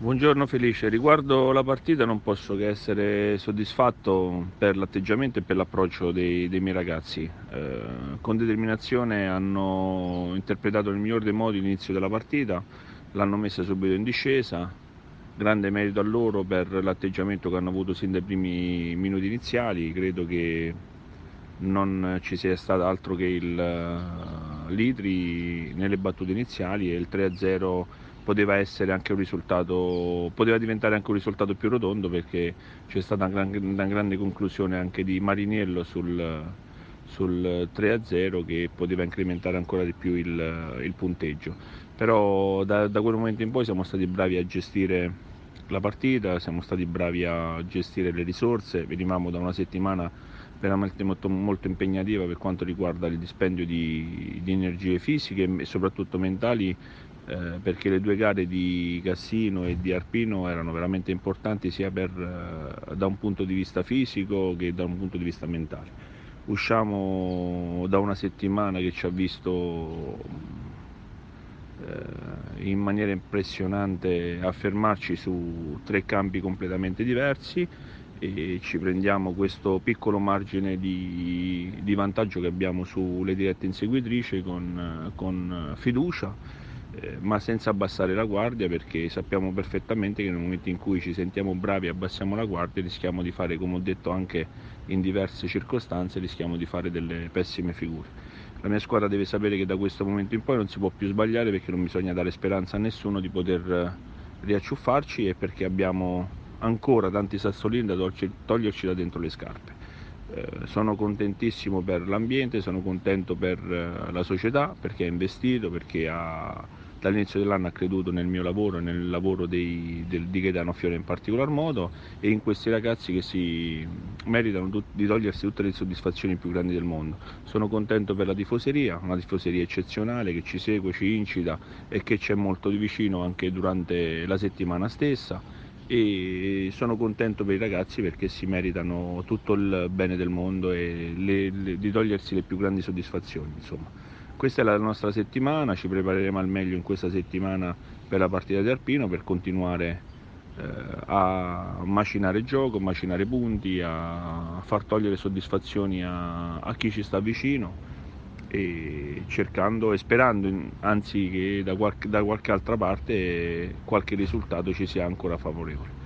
Buongiorno Felice, riguardo la partita non posso che essere soddisfatto per l'atteggiamento e per l'approccio dei, dei miei ragazzi. Eh, con determinazione hanno interpretato nel miglior dei modi l'inizio della partita, l'hanno messa subito in discesa, grande merito a loro per l'atteggiamento che hanno avuto sin dai primi minuti iniziali, credo che non ci sia stato altro che il uh, Litri nelle battute iniziali e il 3-0 poteva essere anche un risultato, poteva diventare anche un risultato più rotondo perché c'è stata una, gran, una grande conclusione anche di Mariniello sul, sul 3-0 che poteva incrementare ancora di più il, il punteggio. Però da, da, quel momento in poi siamo stati bravi a gestire la partita, siamo stati bravi a gestire le risorse, venivamo da una settimana veramente molto, molto impegnativa per quanto riguarda il dispendio di, di energie fisiche e soprattutto mentali eh, perché le due gare di Cassino e di Arpino erano veramente importanti sia per, eh, da un punto di vista fisico che da un punto di vista mentale. Usciamo da una settimana che ci ha visto eh, in maniera impressionante affermarci su tre campi completamente diversi e ci prendiamo questo piccolo margine di, di vantaggio che abbiamo sulle dirette inseguitrici con, con fiducia eh, ma senza abbassare la guardia perché sappiamo perfettamente che nel momento in cui ci sentiamo bravi e abbassiamo la guardia rischiamo di fare, come ho detto anche in diverse circostanze, rischiamo di fare delle pessime figure. La mia squadra deve sapere che da questo momento in poi non si può più sbagliare perché non bisogna dare speranza a nessuno di poter eh, riacciuffarci e perché abbiamo ancora tanti sassolini da toglierci da dentro le scarpe. Eh, sono contentissimo per l'ambiente, sono contento per eh, la società perché ha investito, perché ha dall'inizio dell'anno ha creduto nel mio lavoro e nel lavoro dei, del, di Gaetano Fiore in particolar modo e in questi ragazzi che si meritano tut, di togliersi tutte le soddisfazioni più grandi del mondo. Sono contento per la tifoseria, una tifoseria eccezionale che ci segue, ci incita e che c'è molto di vicino anche durante la settimana stessa e sono contento per i ragazzi perché si meritano tutto il bene del mondo e le, le, di togliersi le più grandi soddisfazioni. Insomma. Questa è la nostra settimana, ci prepareremo al meglio in questa settimana per la partita di Arpino per continuare eh, a macinare gioco, macinare punti, a far togliere soddisfazioni a, a chi ci sta vicino e cercando e sperando anzi che da qualche, da qualche altra parte qualche risultato ci sia ancora favorevole.